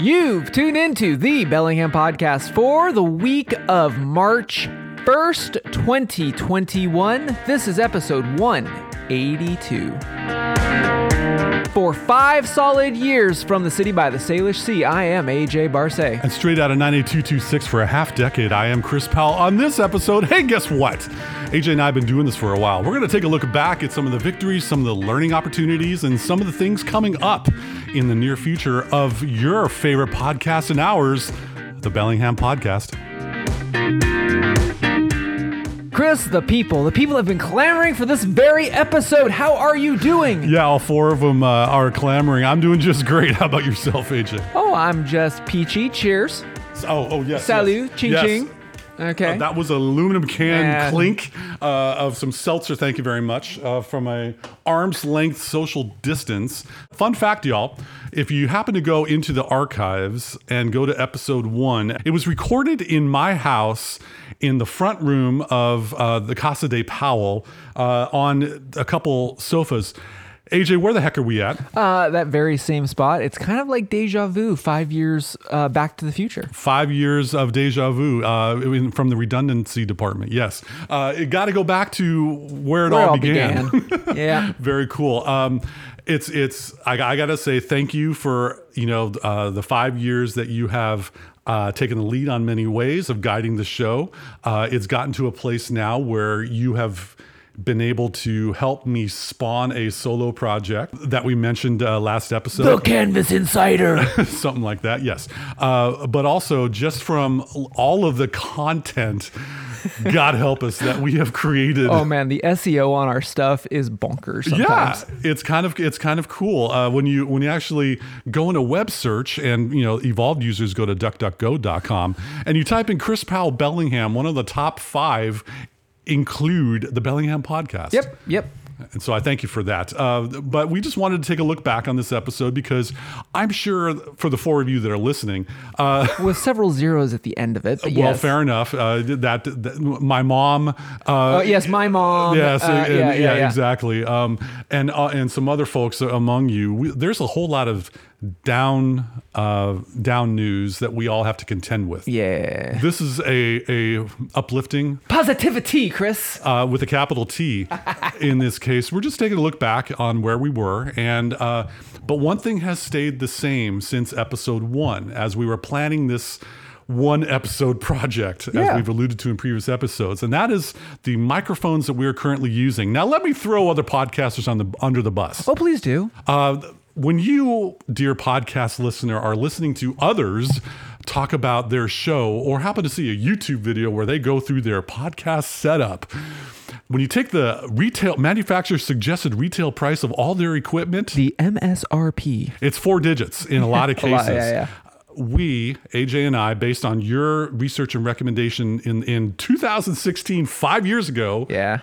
You've tuned into the Bellingham Podcast for the week of March 1st, 2021. This is episode 182. For five solid years from the city by the Salish Sea, I am AJ Barse. And straight out of 98226 for a half decade, I am Chris Powell. On this episode, hey, guess what? AJ and I have been doing this for a while. We're going to take a look back at some of the victories, some of the learning opportunities, and some of the things coming up in the near future of your favorite podcast and ours, the Bellingham Podcast. Chris, the people, the people have been clamoring for this very episode. How are you doing? Yeah, all four of them uh, are clamoring. I'm doing just great. How about yourself, AJ? Oh, I'm just peachy. Cheers. Oh, oh yes. Salut. yes. Ching Yes. ching. Okay. Uh, that was an aluminum can Yeah. clink uh, of some seltzer. Thank you very much uh, from a arm's length social distance. Fun fact, y'all: if you happen to go into the archives and go to episode one, it was recorded in my house in the front room of uh, the Casa de Powell uh, on a couple sofas. AJ, where the heck are we at? Uh, that very same spot. It's kind of like deja vu, five years uh, back to the future. Five years of deja vu uh, from the redundancy department. Yes, uh, it got to go back to where it Where it all began. began. yeah. Very cool. Um, it's it's I, I gotta say thank you for you know uh, the five years that you have. Uh, taken the lead on many ways of guiding the show. Uh, it's gotten to a place now where you have been able to help me spawn a solo project that we mentioned uh, last episode The Canvas Insider. something like that. Yes, uh, but also just from all of the content, God help us that we have created. oh man, the SEO on our stuff is bonkers sometimes. Yeah, it's kind of it's kind of cool uh, when you when you actually go in a web search and you know evolved users go to duckduckgo.com and you type in Chris Powell Bellingham, one of the top five include the Bellingham podcast. Yep. Yep. And so I thank you for that. Uh, but we just wanted to take a look back on this episode because I'm sure for the four of you that are listening, uh, With several zeros at the end of it. Well, yes. fair enough. Uh, that, that my mom. Uh, Oh, yes, my mom. Yes, uh, and- yeah, yeah, yeah, yeah. exactly. Um, and uh, and some other folks among you. We, there's a whole lot of down uh, down news that we all have to contend with. Yeah. This is a a uplifting Positivity, Chris. uh, with a capital T in this case. We're just taking a look back on where we were, and uh, but one thing has stayed the same since episode one, as we were planning this one episode project, as Yeah. we've alluded to in previous episodes, and that is the microphones that we are currently using. Now, let me throw other podcasters on the under the bus. Oh, please do. Uh, when you, dear podcast listener, are listening to others talk about their show or happen to see a YouTube video where they go through their podcast setup, when you take the retail manufacturer suggested retail price of all their equipment, The MSRP. it's four digits in a lot of cases. lot, yeah, yeah. We, AJ and I, based on your research and recommendation in, in 2016, five years ago, Yeah.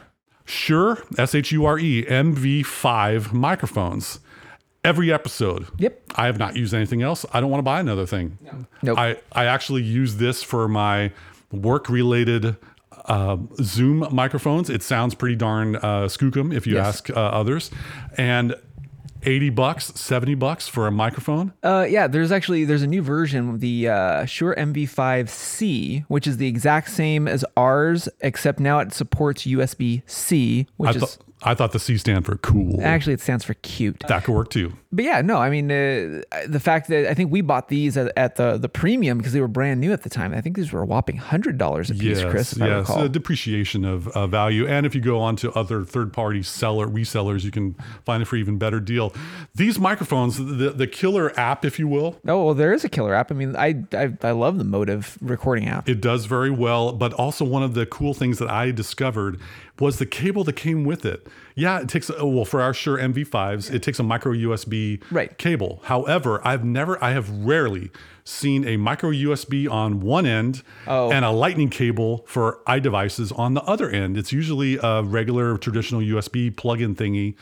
Shure, S H U R E, MV5 microphones. Every episode. Yep. I have not used anything else. I don't want to buy another thing. No. Nope. I, I actually use this for my work related uh, Zoom microphones. It sounds pretty darn uh, skookum if you Yes. ask uh, others. And 80 bucks, 70 bucks for a microphone. Uh, yeah, there's actually there's a new version, the uh, Shure MV5C, which is the exact same as ours, except now it supports USB C, which I, is thought I thought the C stand for cool. actually it stands for cute. that could work too. But yeah, no, I mean uh, the fact that I think we bought these at, at the the premium because they were brand new at the time. I think these were a whopping hundred dollars a piece, Chris, if yes, depreciation of uh, value. And if you go on to other third-party seller resellers, you can find it for even better deal. These microphones, the, the killer app, if you will, oh well, there is a killer app. I mean, I I, I love the MOTIV recording app. it does very well. But also one of the cool things that I discovered was the cable that came with it. Yeah, it takes well for our Shure MV5s, it takes a micro USB Right. cable. However, I've never, I have rarely seen a micro USB on one end Oh. and a lightning cable for iDevices on the other end. It's usually a regular traditional USB plug-in thingy.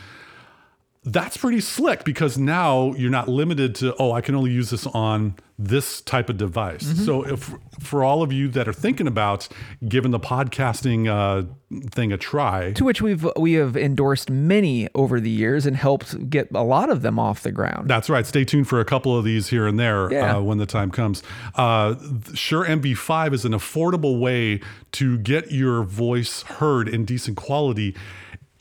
That's pretty slick because now you're not limited to oh i can only use this on this type of device Mm-hmm. so if for all of you that are thinking about giving the podcasting uh, thing a try to which we've we have endorsed many over the years and helped get a lot of them off the ground. that's right stay tuned for a couple of these here and there Yeah. uh, when the time comes uh, Shure MV5 is an affordable way to get your voice heard in decent quality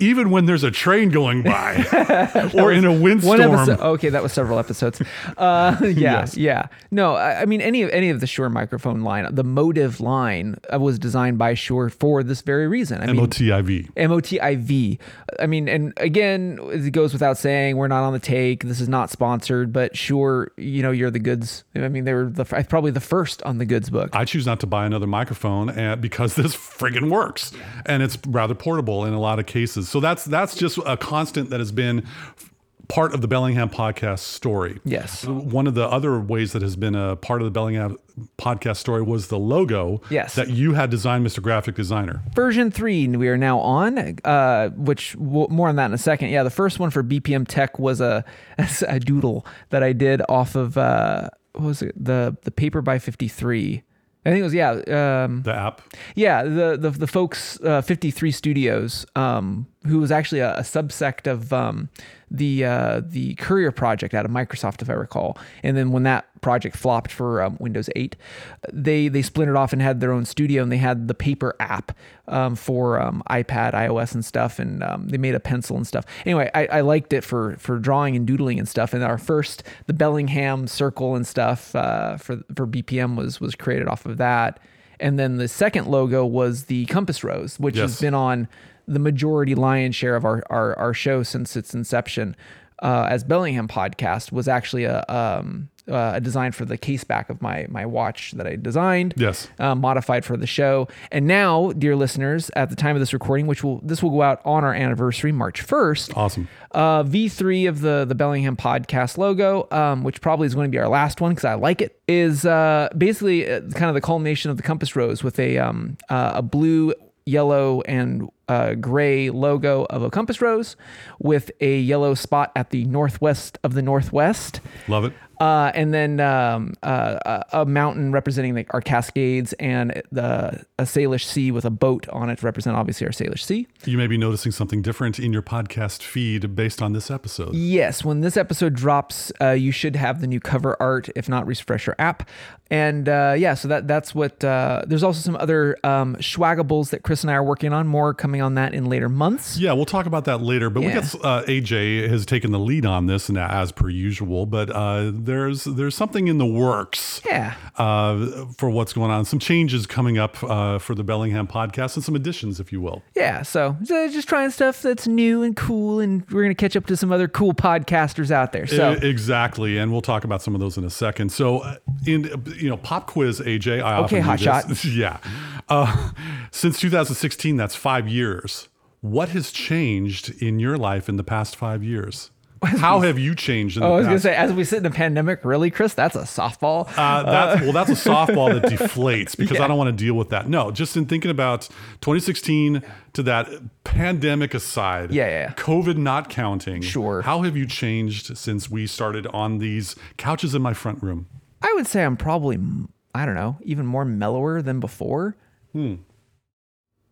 even when there's a train going by or in a windstorm One episode. Okay, that was several episodes. Uh, yeah, Yes. yeah. No, I, I mean any of any of the Shure microphone line, the MOTIV line uh, was designed by Shure for this very reason. I mean, motiv MOTIV. I mean, and again, it goes without saying, we're not on the take. This is not sponsored, but sure, you know, you're the goods. I mean, they were the probably the first on the goods book. I choose not to buy another microphone and, because this friggin' works, and it's rather portable in a lot of cases. So that's that's just a constant that has been part of the Bellingham podcast story. Yes. One of the other ways that has been a part of the Bellingham podcast story was the logo Yes. that you had designed, Mr. Graphic Designer. version three we are now on uh, which w- more on that in a second yeah the first one for bpm tech was a, a doodle that i did off of uh, what was it the the paper by FiftyThree i think it was yeah um, The app. yeah the the, the folks uh, FiftyThree studios um, who was actually a, a subsect of um, the uh, the courier project out of microsoft if i recall. And then when that project flopped for um, windows 8 they they splintered off and had their own studio and they had the paper app um, for um, ipad ios and stuff. And um, they made a pencil and stuff. Anyway I, I liked it for for drawing and doodling and stuff. And our first the bellingham circle and stuff uh, for for bpm was was created off of that. And then the second logo was the compass rose, which has been on the majority lion's share of our, our, our show since its inception. Uh, as Bellingham podcast was actually a um, uh, a design for the case back of my my watch that I designed. Yes. Uh, modified for the show. And now, dear listeners, at the time of this recording, which will this will go out on our anniversary, March first. Awesome. Uh, V3 of the the Bellingham podcast logo, um, which probably is going to be our last one because I like it, is uh, basically uh, kind of the culmination of the compass rose with a um, uh, a blue, yellow, and uh, gray logo of a compass rose with a yellow spot at the northwest of the northwest. Love it. Uh, and then um, uh, a a mountain representing like our Cascades and the a Salish Sea with a boat on it to represent obviously our Salish Sea. You may be noticing something different in your podcast feed based on this episode. Yes, when this episode drops, uh, you should have the new cover art. If not, refresh your app. And uh, yeah, so that that's what. Uh, there's also some other um, swaggables that Chris and I are working on. More coming on that in later months. Yeah, we'll talk about that later. But we Yeah. got uh, AJ has taken the lead on this, and as per usual. But uh, there's there's something in the works. Yeah. Uh, for what's going on, some changes coming up uh, for the Bellingham podcast, and some additions, if you will. Yeah, so so just trying stuff that's new and cool, and we're gonna catch up to some other cool podcasters out there. So exactly, and we'll talk about some of those in a second. So, in you know, pop quiz, AJ. I Okay, hot this. yeah. Uh, since 2016, that's five years. What has changed in your life in the past five years? How have you changed in oh, I was gonna say, as we sit in a pandemic, really, Chris, that's a softball. Uh, that's, well, that's a softball that deflates because I don't want to deal with that. No, just in thinking about 2016 to that pandemic aside, Yeah, yeah, yeah. COVID not counting. Sure. How have you changed since we started on these couches in my front room? I would say I'm probably, I don't know, even more mellower than before. Hmm.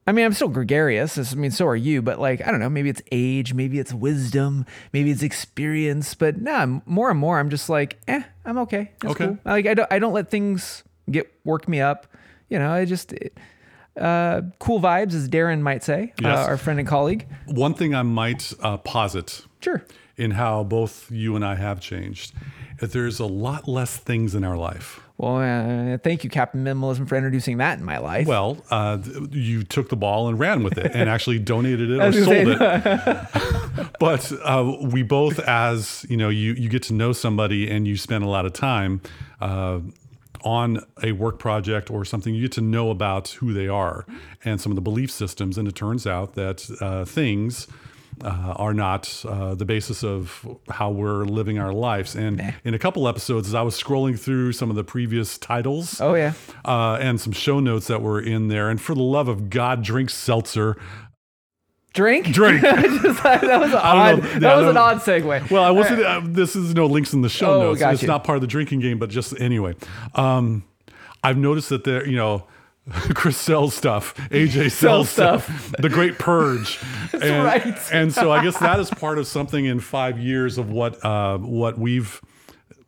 I mean, I'm still gregarious. I mean, so are you, but like, I don't know, maybe it's age, maybe it's wisdom, maybe it's experience. But no, nah, more and more, I'm just like, eh, I'm okay. That's Okay. cool. Like, I don't, I don't let things get work me up. You know, I just, uh, cool vibes, as Darren might say, Yes. uh, our friend and colleague. One thing I might uh, posit Sure. in how both you and I have changed, there's a lot less things in our life. Well, uh, thank you, Captain Minimalism, for introducing that in my life. Well, uh, you took the ball and ran with it and actually donated it or sold it. but uh, we both, as you know, you you get to know somebody and you spend a lot of time uh, on a work project or something. You get to know about who they are and some of the belief systems. And it turns out that uh, things. Uh, are not uh, the basis of how we're living our lives. And in a couple episodes, as I was scrolling through some of the previous titles, oh, yeah. uh, and some show notes that were in there. And for the love of God, drink seltzer. Drink. Drink. Just- that was an odd. know. That was an odd segue. Well, I wasn't. Uh, this is no links in the show Oh, notes. It's you. not part of the drinking game, but just anyway. Um, I've noticed that there, you know, Chris sells stuff. AJ sells stuff. stuff. The Great Purge. and, right. and so I guess that is part of something in five years of what uh, what we've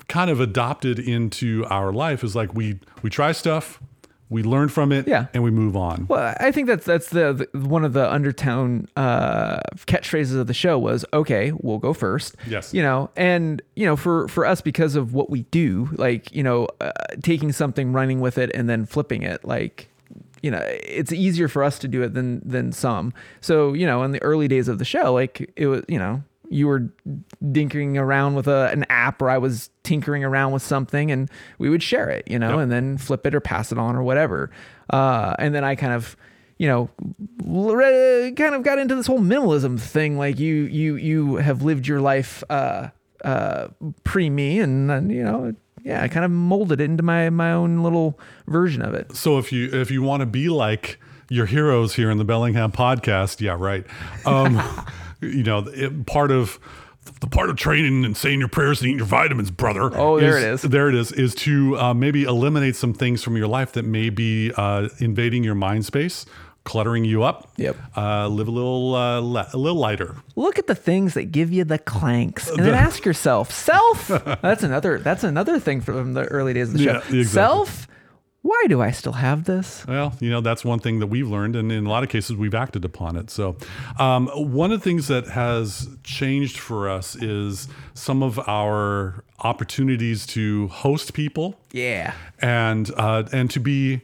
kind of adopted into our life is like we we try stuff, we learn from it, Yeah. and we move on. Well, I think that's that's the, the one of the undertone uh, catchphrases of the show was okay, we'll go first. Yes. You know, and you know, for for us because of what we do, like you know, uh, taking something, running with it, and then flipping it, like you know, it's easier for us to do it than than some. So you know, in the early days of the show, like it was, you know. You were dinkering around with a, an app, or I was tinkering around with something, and we would share it, you know, Yep. and then flip it or pass it on or whatever. Uh, and then I kind of, you know, kind of got into this whole minimalism thing. Like you, you, you have lived your life uh, uh, pre me, and then you know, yeah, I kind of molded it into my my own little version of it. So if you if you want to be like your heroes here in the Bellingham podcast, yeah, right. Um, you know, it, part of the part of training and saying your prayers and eating your vitamins, brother. Oh, there it is. There it is. Is to uh, maybe eliminate some things from your life that may be uh, invading your mind space, cluttering you up. Yep. Uh, live a little uh, a little lighter. Look at the things that give you the clanks, and then ask yourself, self. That's another. That's another thing from the early days of the show. Yeah, exactly. Self. Why do I still have this? Well, you know, that's one thing that we've learned, and in a lot of cases, we've acted upon it. So, um, one of the things that has changed for us is some of our opportunities to host people Yeah. and uh, and to be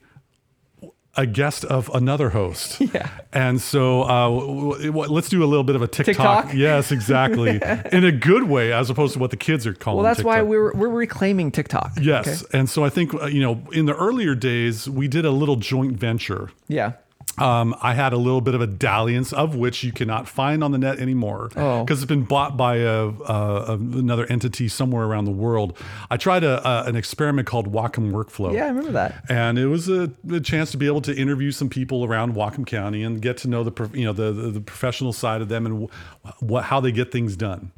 a guest of another host. Yeah. And so uh, w- w- let's do a little bit of a TikTok. TikTok? Yes, exactly. In a good way, as opposed to what the kids are calling. Well, that's why we're we're reclaiming TikTok. Yes, Okay? and so I think uh, you know in the earlier days we did a little joint venture. Yeah. Um, I had a little bit of a dalliance of which you cannot find on the net anymore Oh. because it's been bought by a, a, another entity somewhere around the world. I tried a, a, an experiment called Whatcom Workflow. Yeah, I remember that. And it was a, a chance to be able to interview some people around Whatcom County and get to know the you know the the, the professional side of them and wh- what how they get things done.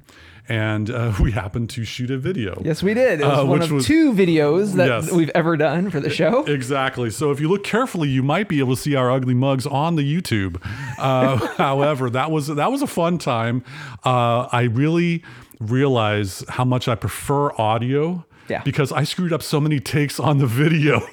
And uh, we happened to shoot a video. Yes, we did. It was Uh, one of was- two videos that Yes. we've ever done for the show. Exactly. So if you look carefully, you might be able to see our ugly mugs on the YouTube. Uh, however, that was that was a fun time. Uh, I really realize how much I prefer audio. Yeah. Because I screwed up so many takes on the video.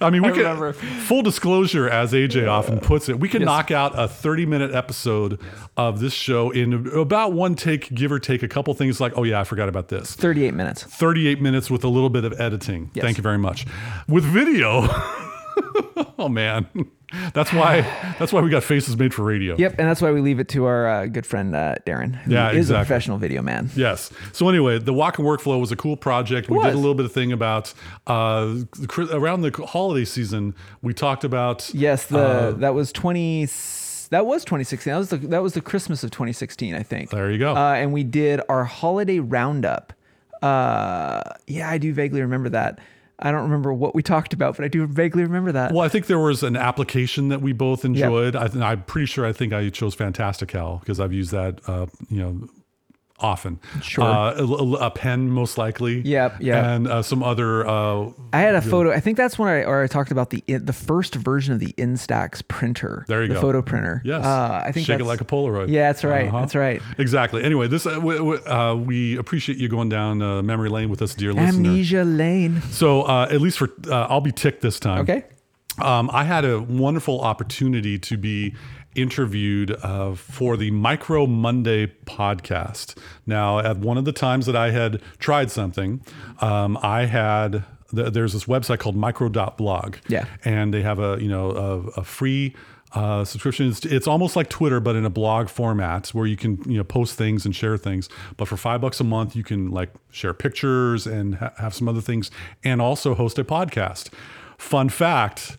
I mean, we I can remember. full disclosure, as AJ often puts it, we can knock out a 30 minute episode of this show in about one take, give or take a couple things like, oh yeah, I forgot about this. 38 minutes. 38 minutes with a little bit of editing. Yes. Thank you very much. With video, oh man, that's why that's why we got faces made for radio. Yep, and that's why we leave it to our uh, good friend uh, Darren, who Yeah, is a professional video man. Yes. So anyway, the Whatcom Workflow was a cool project. We was. did a little bit of thing about uh, around the holiday season. We talked about Yes, the Uh, that was 20 that was 2016. That was the that was the Christmas of 2016, I think. There you go. Uh, and we did our holiday roundup. Uh, yeah, I do vaguely remember that. I don't remember what we talked about, but I do vaguely remember that. Well, I think there was an application that we both enjoyed. I th- I'm pretty sure I think I chose Fantastical because I've used that, uh, you know, often. Sure. Uh, a, a pen, most likely. Yep, yep. And uh, some other. Uh, I had a photo. I think that's when I or I talked about the the first version of the Instax printer. There you the go. photo printer. yes. Uh, I think Shake it like a Polaroid. Yeah, that's right. Uh-huh. That's right. Exactly. Anyway, this uh, we, we- uh, we appreciate you going down uh, memory lane with us, dear listener. Amnesia Lane. So uh, at least for uh, I'll be ticked this time. Okay. Um, I had a wonderful opportunity to be interviewed uh, for the Micro Monday podcast. Now, at one of the times that I had tried something, um, I had th- there's this website called micro.blog. Yeah. and they have a you know a, a free. Uh, subscription it's, it's almost like Twitter, but in a blog format where you can you know post things and share things. But for five bucks a month, you can like share pictures and ha- have some other things, and also host a podcast. Fun fact: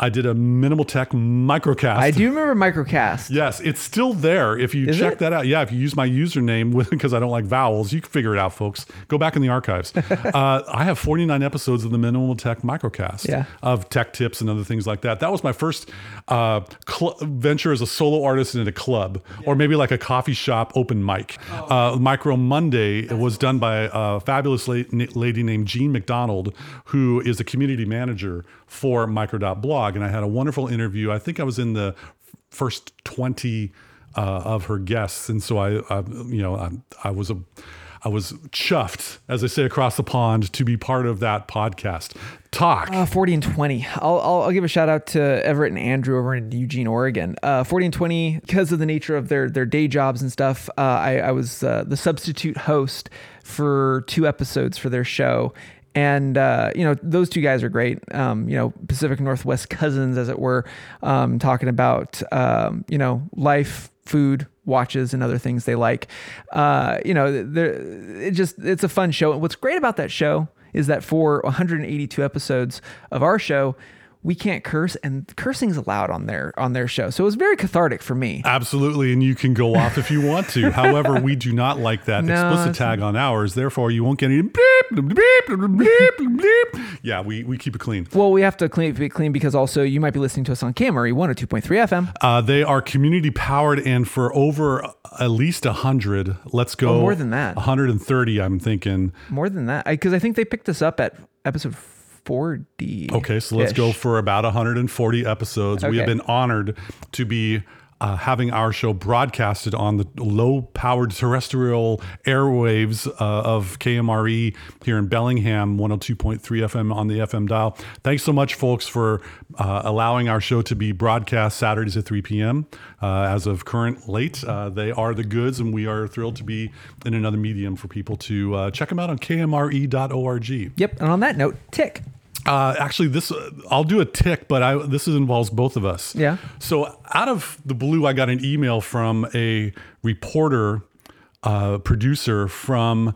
I did a minimal tech microcast. I do remember Microcast. Yes, it's still there. If you Is check it? that out, yeah. If you use my username because I don't like vowels, you can figure it out, folks. Go back in the archives. uh, I have 49 episodes of the Minimal Tech Microcast Yeah. of tech tips and other things like that. That was my first uh, cl- venture as a solo artist in a club, or maybe like a coffee shop open mic. Uh, Micro Monday was done by a fabulous lady named Jean MacDonald, who is a community manager for Micro.blog, and I had a wonderful interview. I think I was in the first 20 uh, of her guests and so I, I you know I, I was a I was chuffed as I say across the pond to be part of that podcast talk Uh, 40 and 20. I'll, I'll, I'll give a shout out to Everett and Andrew over in Eugene, Oregon. Uh, 40 and 20, because of the nature of their, their day jobs and stuff, uh, I, I was uh, the substitute host for two episodes for their show. And, uh, you know, those two guys are great. Um, you know, Pacific Northwest cousins, as it were, um, talking about, um, you know, life, food, watches, and other things they like. Uh, you know, it just, it's a fun show. And what's great about that show is that for 182 episodes of our show, we can't curse, and cursing's allowed on their on their show. So it was very cathartic for me. absolutely and you can go off if you want to however we do not like that No, explicit tag on ours therefore you won't get any beep, beep, beep, beep, beep. yeah we, we keep it clean Well, we have to clean it clean because also you might be listening to us on KMRE 102.3 FM. uh, they are community powered and for over at least 100 let's go Oh, more than that. 130 i'm thinking More than that, because I, think they picked us up at episode 40. Okay, so let's go for about 140 episodes. We have been honored to be uh, having our show broadcasted on the low powered terrestrial airwaves uh, of KMRE here in Bellingham, 102.3 FM on the FM dial. Thanks so much, folks, for uh, allowing our show to be broadcast Saturdays at 3 p.m. Uh, as of current late, uh, they are the goods, and we are thrilled to be in another medium for people to uh, check them out on kmre.org. Yep. And on that note, tick. Uh, actually, this uh, I'll do a tick, but I this involves both of us. Yeah. So out of the blue, I got an email from a reporter, uh, producer from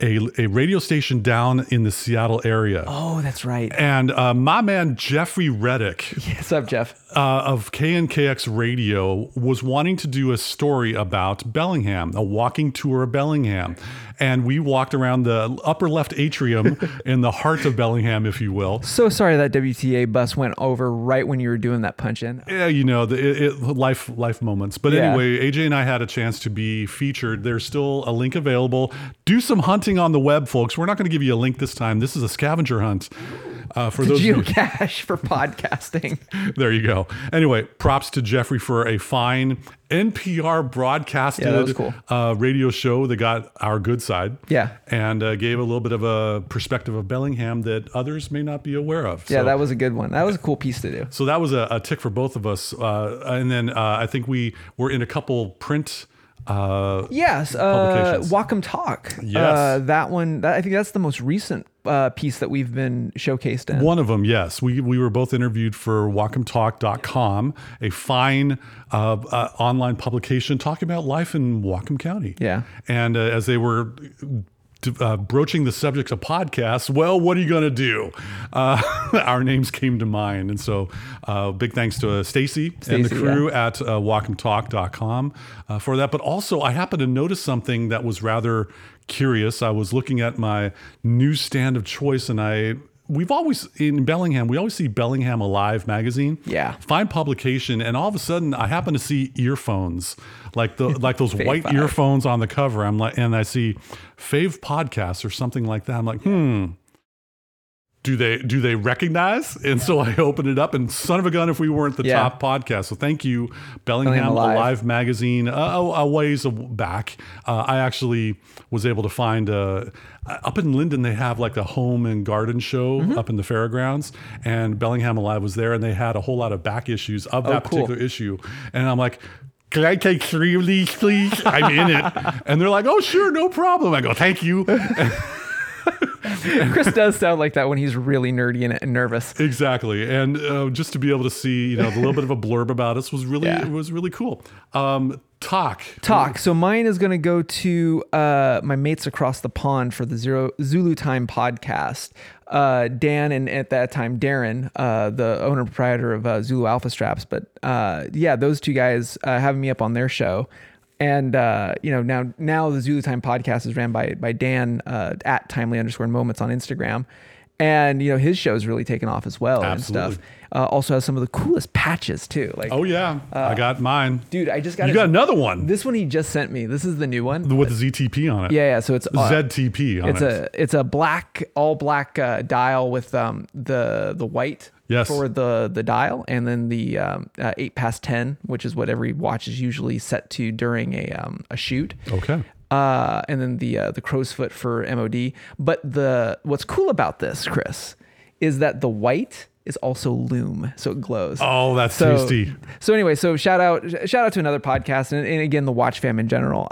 a, a radio station down in the Seattle area, Oh, that's right. and uh, my man Jeffrey Reddick What's up, Jeff? uh, of KNKX Radio was wanting to do a story about Bellingham, a walking tour of Bellingham. And we walked around the upper left atrium in the heart of Bellingham, if you will. So sorry that WTA bus went over right when you were doing that punch in. Yeah, you know, the it, it, life life moments. But Yeah. anyway, AJ and I had a chance to be featured. There's still a link available. Do some hunting on the web, folks. We're not going to give you a link this time. This is a scavenger hunt. Uh, for those Geocache for podcasting. there you go. Anyway, props to Jeffrey for a fine NPR broadcasted Yeah, cool. uh, radio show that got our good side. Yeah. And uh, gave a little bit of a perspective of Bellingham that others may not be aware of. Yeah, So- that was a good one. That was a cool piece to do. so that was a, a tick for both of us. Uh, and then uh, I think we were in a couple print. Uh, Yes, Publications. Whatcom Talk. Yes. uh, that one. That, I think that's the most recent uh, piece that we've been showcased in. one of them, yes. We, we were both interviewed for WhatcomTalk.com, a fine uh, uh, online publication talking about life in Whatcom County. Yeah. And uh, as they were uh, broaching the subjects of podcasts, well, what are you going to do? Uh, our names came to mind. And so uh, big thanks to uh, Stacy and the crew at uh, WhatcomTalk.com uh, for that. But also, I happened to notice something that was rather curious. I was looking at my newsstand of choice and I. We've always in Bellingham, we always see Bellingham Alive magazine. Yeah. Fine publication, and all of a sudden I happen to see earphones. Like the like those white five. earphones on the cover. I'm like and I see Fave Podcasts or something like that. I'm like, hmm. Do they do they recognize? And so I opened it up, and son of a gun, if we weren't the Yeah. top podcast. So thank you, Bellingham Bellingham Alive, Alive. magazine. Uh, a, a ways back, uh, I actually was able to find uh, up in Lynden. They have like the home and garden show Mm-hmm. up in the fairgrounds, and Bellingham Alive was there, and they had a whole lot of back issues of that Oh, cool. particular issue. And I'm like. Can I take three of these, please? I'm in it. And they're like, oh, sure, no problem. I go, thank you. Chris does sound like that when he's really nerdy and, and nervous. Exactly, and uh, just to be able to see, you know, the little bit of a blurb about us was really Yeah. was really cool. Um, talk, Talk. So mine is going to go to uh, my mates across the pond for the Zero Zulu Time podcast. Uh, Dan and at that time Darren, uh, the owner and proprietor of uh, Zulu Alpha Straps. But uh, yeah, those two guys uh, having me up on their show. And uh, you know now now the Zulu Time podcast is ran by by Dan uh, at timely underscore moments on Instagram, and you know his show's really taken off as well and stuff. Uh, also has some of the coolest patches too. Like Oh yeah, I got mine. dude, I just got you got another one this one he just sent me. This is the new one. with the ZTP on it. Yeah, yeah. So it's uh, ZTP on it's it. a it's a black all black uh, dial with um the the white Yes. for the the dial and then the um, uh, eight past ten, which is what every watch is usually set to during a um a shoot. okay. Uh, and then the uh, the crow's foot for MOD. But the what's cool about this, Chris, is that the white is also loom, so it glows. Oh, that's So, tasty. so anyway, so shout out, shout out to another podcast, and, and again the Watch Fam in general,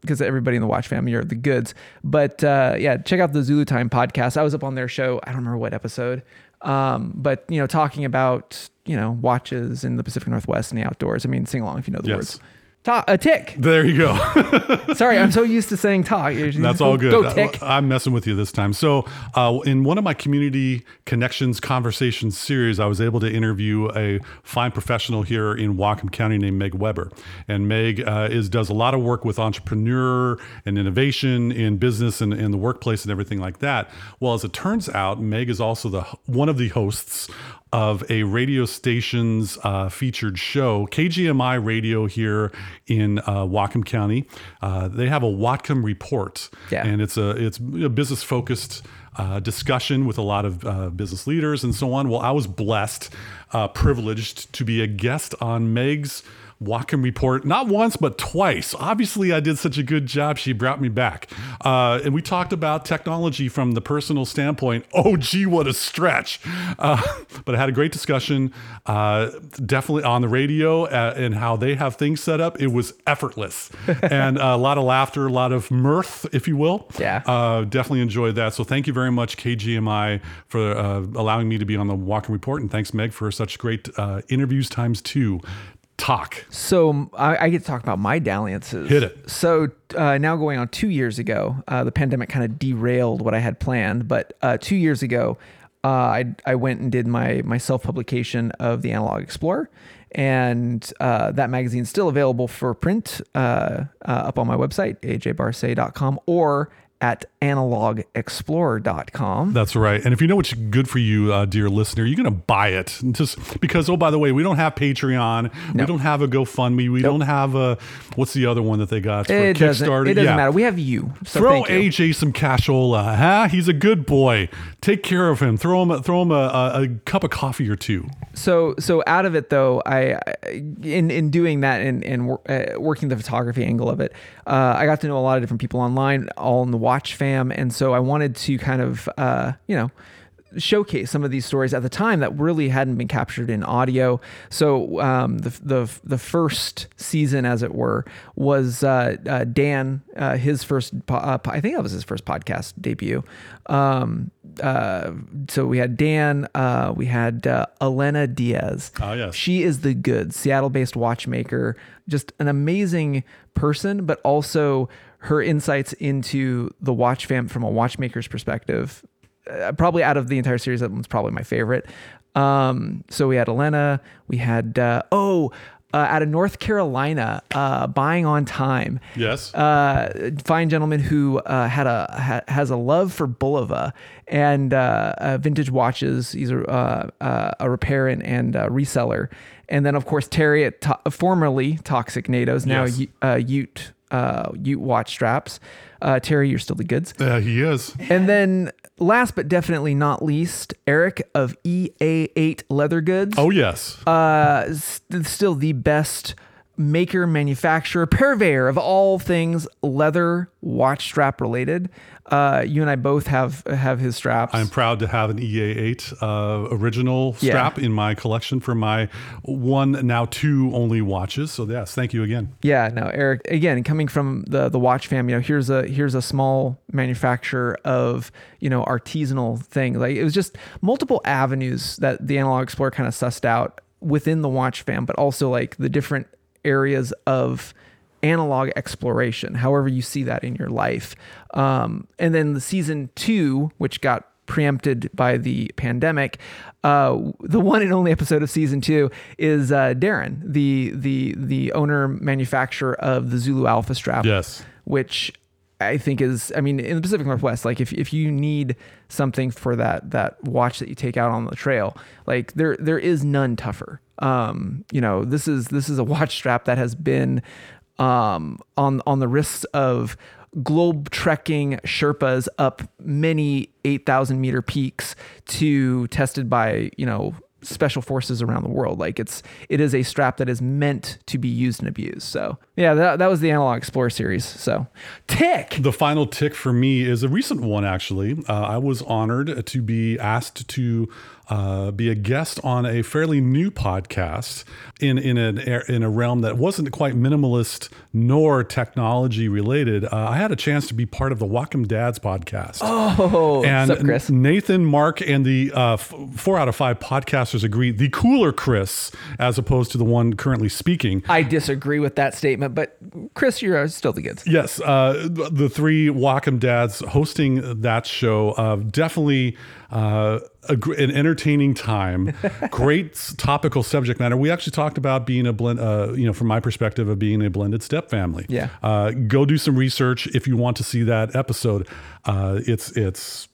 because everybody in the Watch Fam, you're the goods. But uh, yeah, check out the Zulu Time podcast. I was up on their show. I don't remember what episode, um, but you know, talking about you know watches in the Pacific Northwest and the outdoors. I mean, sing along if you know the Yes. words. Ta- a tick. There you go. Sorry, I'm so used to saying talk. That's all good. Go tick. I, am messing with you this time. So, uh, in one of my community connections conversations series, I was able to interview a fine professional here in Whatcom County named Meg Weber. And Meg uh, is does a lot of work with entrepreneur and innovation in business and in the workplace and everything like that. Well, as it turns out, Meg is also the one of the hosts of a radio station's uh, featured show, KGMI Radio here in uh, Whatcom County. Uh, they have a Whatcom Report, Yeah. and it's a it's a business focused. Uh, discussion with a lot of uh, business leaders and so on. Well, I was blessed, uh, privileged to be a guest on Meg's Whatcom Report, not once, but twice. Obviously, I did such a good job, she brought me back. Uh, and we talked about technology from the personal standpoint. Oh, gee, what a stretch. Uh, but I had a great discussion, uh, definitely on the radio uh, and how they have things set up. It was effortless and a lot of laughter, a lot of mirth, if you will. Yeah. Uh, definitely enjoyed that. So thank you very much, KGMI, for uh, allowing me to be on the Whatcom Report. And thanks, Meg, for such great uh, interviews times two. Talk. So I, I get to talk about my dalliances. Hit it. So uh, now going on two years ago, uh, the pandemic kind of derailed what I had planned. But uh, two years ago, uh, I I went and did my my self publication of the Analog Explorer, and uh, that magazine's still available for print uh, uh, up on my website ajbarse.com or at analogexplorer.com. That's right. And if you know what's good for you, uh, dear listener, you're going to buy it. Just because, oh, by the way, we don't have Patreon. We don't have a GoFundMe. We don't have a, what's the other one that they got for It doesn't, Kickstarter? it doesn't Yeah. matter. We have you. So Throw you. AJ some cashola, huh? He's a good boy. Take care of him. Throw him, throw him a, a, a cup of coffee or two. so so out of it though i I- in in doing that and and uh, working the photography angle of it uh, i got to know a lot of different people online all in the watch fam and so i wanted to kind of uh, you know showcase some of these stories at the time that really hadn't been captured in audio. So um, the, the the first season, as it were, was uh, uh, Dan uh, his first. Po- uh, I think that was his first podcast debut. Um, uh, so we had Dan, uh, we had uh, Elena Diaz. Ah, yes. She is the good Seattle-based watchmaker, just an amazing person, but also her insights into the watch fam from a watchmaker's perspective. Uh, probably out of the entire series, that one's probably my favorite. Um, so we had Elena, we had uh, oh, uh, out of North Carolina, uh, buying on time Yes. uh, fine gentleman who uh, had a ha, has a love for Bulova and uh, uh, vintage watches. He's a, uh, uh, a repair and, and uh, reseller. And then, of course, Terry at to- formerly Toxic NATO's, now Yes. Ute- uh, uh, watch straps. Uh, Terry, you're still the goods. Uh, he is. And then, last but definitely not least, Eric of EA8 Leather Goods Oh, yes. uh, st- still the best maker, manufacturer, purveyor of all things leather watch strap related. Uh, you and I both have have his straps. I'm proud to have an EA8 uh, original Yeah. strap in my collection for my one, now two only watches. So, yes, thank you again. Yeah, no, Eric. Again, coming from the the watch fam, you know, here's a here's a small manufacturer of you know artisanal thing. Like it was just multiple avenues that the Analog Explorer kind of sussed out within the watch fam, but also like the different areas of analog exploration, however you see that in your life. Um, and then the season two, which got preempted by the pandemic. Uh, the one and only episode of season two is uh, Darren, the the the owner manufacturer of the Zulu Alpha strap. Yes. which I think is, I mean, in the Pacific Northwest, like if, if you need something for that that watch that you take out on the trail, like there there is none tougher. Um, you know, this is this is a watch strap that has been um, on on the risks of globe trekking Sherpas up many 8,000 meter peaks to tested by, you know, special forces around the world. Like it's, it is a strap that is meant to be used and abused. So yeah, that, that was the Analog Explorer series. So tick. The final tick for me is a recent one, actually. Uh, I was honored to be asked to uh, be a guest on a fairly new podcast in in an in a realm that wasn't quite minimalist nor technology related. Uh, I had a chance to be part of the Whatcom Dads podcast. Oh, and what's up, Chris? Nathan, Mark, and the uh, f- four out of five podcasters agree the cooler Chris, as opposed to the one currently speaking, I disagree with that statement, but Chris, you're uh, still the goods. Yes, uh, the three Whatcom dads hosting that show uh, definitely uh, a, an entertaining time. Great topical subject matter. We actually talked about being a blend, uh, you know, from my perspective of being a blended step family. Yeah. Uh, go do some research if you want to see that episode. Uh, it's it's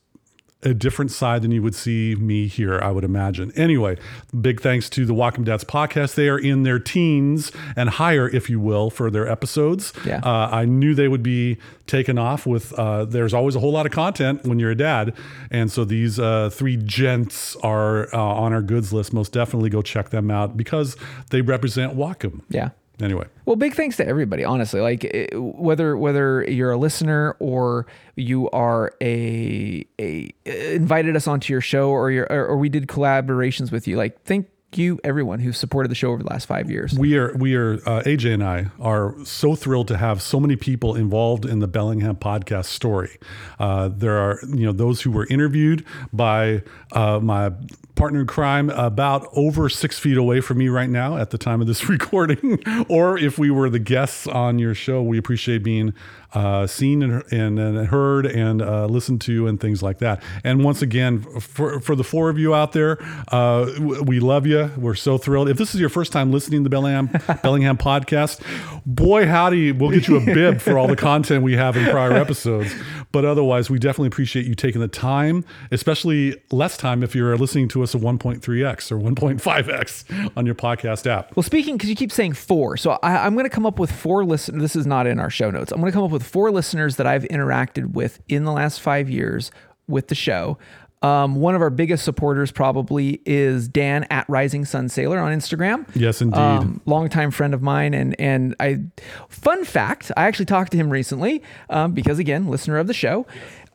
a different side than you would see me here, I would imagine. Anyway, big thanks to the Whatcom Dads podcast. They are in their teens and higher, if you will, for their episodes. Yeah. Uh, I knew they would be taken off with, uh, there's always a whole lot of content when you're a dad. And so these uh, three gents are uh, on our goods list. Most definitely go check them out because they represent Whatcom. Yeah. Anyway. Well, big thanks to everybody. Honestly, like whether whether you're a listener or you are a a invited us onto your show or you're, or, or we did collaborations with you. Like, thank you everyone who's supported the show over the last five years. We are, we are, uh, AJ and I are so thrilled to have so many people involved in the Bellingham podcast story. Uh, there are, you know, those who were interviewed by uh, my partner in crime about over six feet away from me right now at the time of this recording. or if we were the guests on your show, we appreciate being uh, seen and, and, and heard and uh, listened to and things like that. And once again, for, for the four of you out there, uh, we love you. We're so thrilled. If this is your first time listening to the Bellingham, Bellingham podcast, boy, howdy, we'll get you a bib for all the content we have in prior episodes. But otherwise, we definitely appreciate you taking the time, especially less time if you're listening to us at 1.3x or 1.5x on your podcast app. Well, speaking because you keep saying four, so I, I'm going to come up with four listeners. This is not in our show notes. I'm going to come up with four listeners that I've interacted with in the last five years with the show. Um, one of our biggest supporters probably is Dan at Rising Sun Sailor on Instagram. Yes, indeed. Um, longtime friend of mine, and and I. Fun fact: I actually talked to him recently um, because again, listener of the show.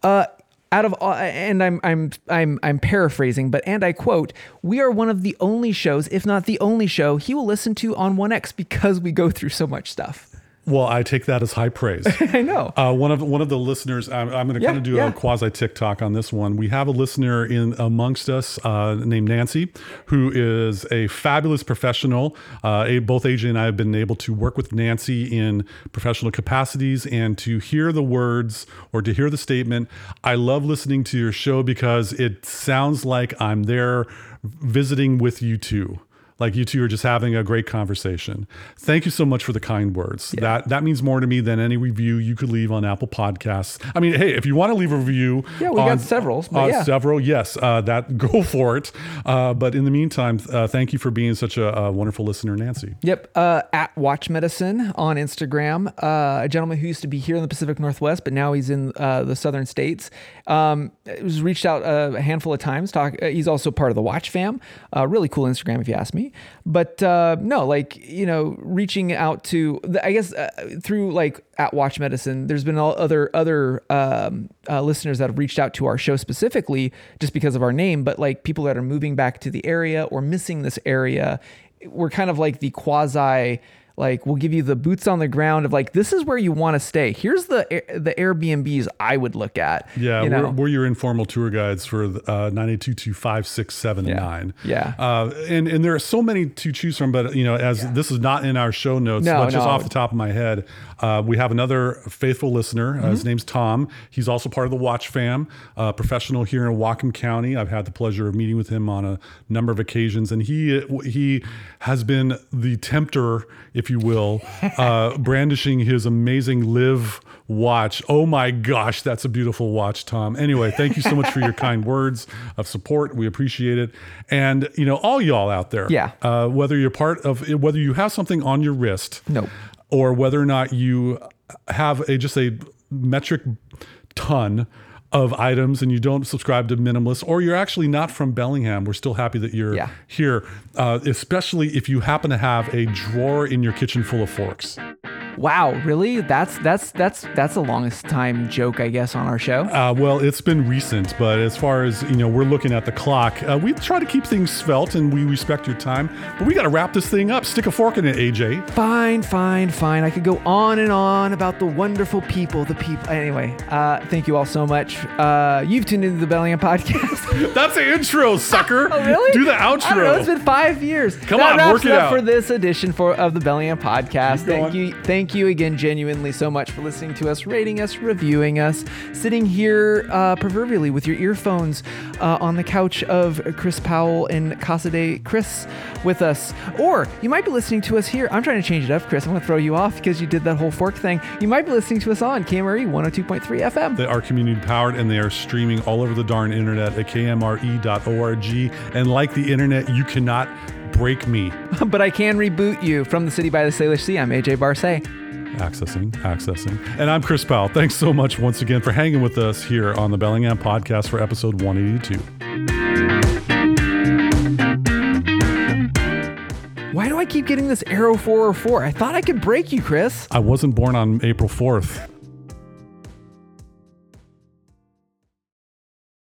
Uh, out of all, and I'm I'm I'm I'm paraphrasing, but and I quote: "We are one of the only shows, if not the only show, he will listen to on One X because we go through so much stuff." Well, I take that as high praise. I know. Uh, one of one of the listeners, I'm, I'm going to Yeah, kind of do yeah. a quasi TikTok on this one. We have a listener in amongst us uh, named Nancy, who is a fabulous professional. Uh, a- both AJ and I have been able to work with Nancy in professional capacities, and to hear the words or to hear the statement, "I love listening to your show because it sounds like I'm there visiting with you two." Like you two are just having a great conversation. Thank you so much for the kind words. That that means more to me than any review you could leave on Apple Podcasts. I mean, hey, if you want to leave a review, Yeah, we got several, but on yeah. several, yes, uh, that go for it. Uh, but in the meantime, uh, thank you for being such a, a wonderful listener, Nancy. Yep. Uh, at Watch Medicine on Instagram. Uh, a gentleman who used to be here in the Pacific Northwest, but now he's in uh, the southern states. Um, was reached out uh, a handful of times. Talk. Uh, he's also part of the Watch fam. Uh, really cool Instagram, if you ask me. But uh, no, like you know, reaching out to the, I guess uh, through like at Watch Medicine, there's been all other other um, uh, listeners that have reached out to our show specifically just because of our name, but like people that are moving back to the area or missing this area, we're kind of like the quasi like we'll give you the boots on the ground of like this is where you want to stay. Here's the the Airbnbs I would look at. Yeah, you know? we're, we're your informal tour guides for uh, 9822567 Yeah. Uh, and, and there are so many to choose from, but you know, as this is not in our show notes, No, but just no. off the top of my head, uh, we have another faithful listener. Uh, his Mm-hmm. name's Tom. He's also part of the Watch Fam, uh, professional here in Whatcom County. I've had the pleasure of meeting with him on a number of occasions, and he he has been the tempter, if you will, uh, brandishing his amazing Live watch. Oh my gosh, that's a beautiful watch, Tom. Anyway, thank you so much for your kind words of support. We appreciate it, and you know all y'all out there. Yeah. Uh, whether you're part of whether you have something on your wrist, Nope. or whether or not you have a just a metric ton of items and you don't subscribe to minimalist or you're actually not from bellingham we're still happy that you're Yeah. here uh, especially if you happen to have a drawer in your kitchen full of forks Wow, really? That's that's that's that's the longest time joke I guess on our show. uh, well it's been recent but as far as you know we're looking at the clock uh, we try to keep things svelte and we respect your time but we got to wrap this thing up stick a fork in it aj Fine, fine, fine. I could go on and on about the wonderful people, the people. Anyway, uh, thank you all so much. Uh, you've tuned into the Bellingham podcast. that's the intro sucker oh, really? do the I don't know. outro It's been five years. Come that on, wraps work it up out. for this edition for of the Bellingham podcast. Keep Thank going. you, thank you again, genuinely so much for listening to us, rating us, reviewing us, sitting here uh, proverbially with your earphones uh, on the couch of Chris Powell and Casa de Chris with us, or you might be listening to us here. I'm trying to change it up, Chris. I'm going to throw you off because you did that whole fork thing. You might be listening to us on KMRE 102.3 FM. They are community and they are streaming all over the darn internet at kmre.org. And like the internet, you cannot break me. but I can reboot you from the city by the Salish Sea. I'm AJ Barse. Accessing, accessing. And I'm Chris Powell. Thanks so much once again for hanging with us here on the Bellingham podcast for episode 182. Why do I keep getting this arrow 404? I thought I could break you, Chris. I wasn't born on April 4th.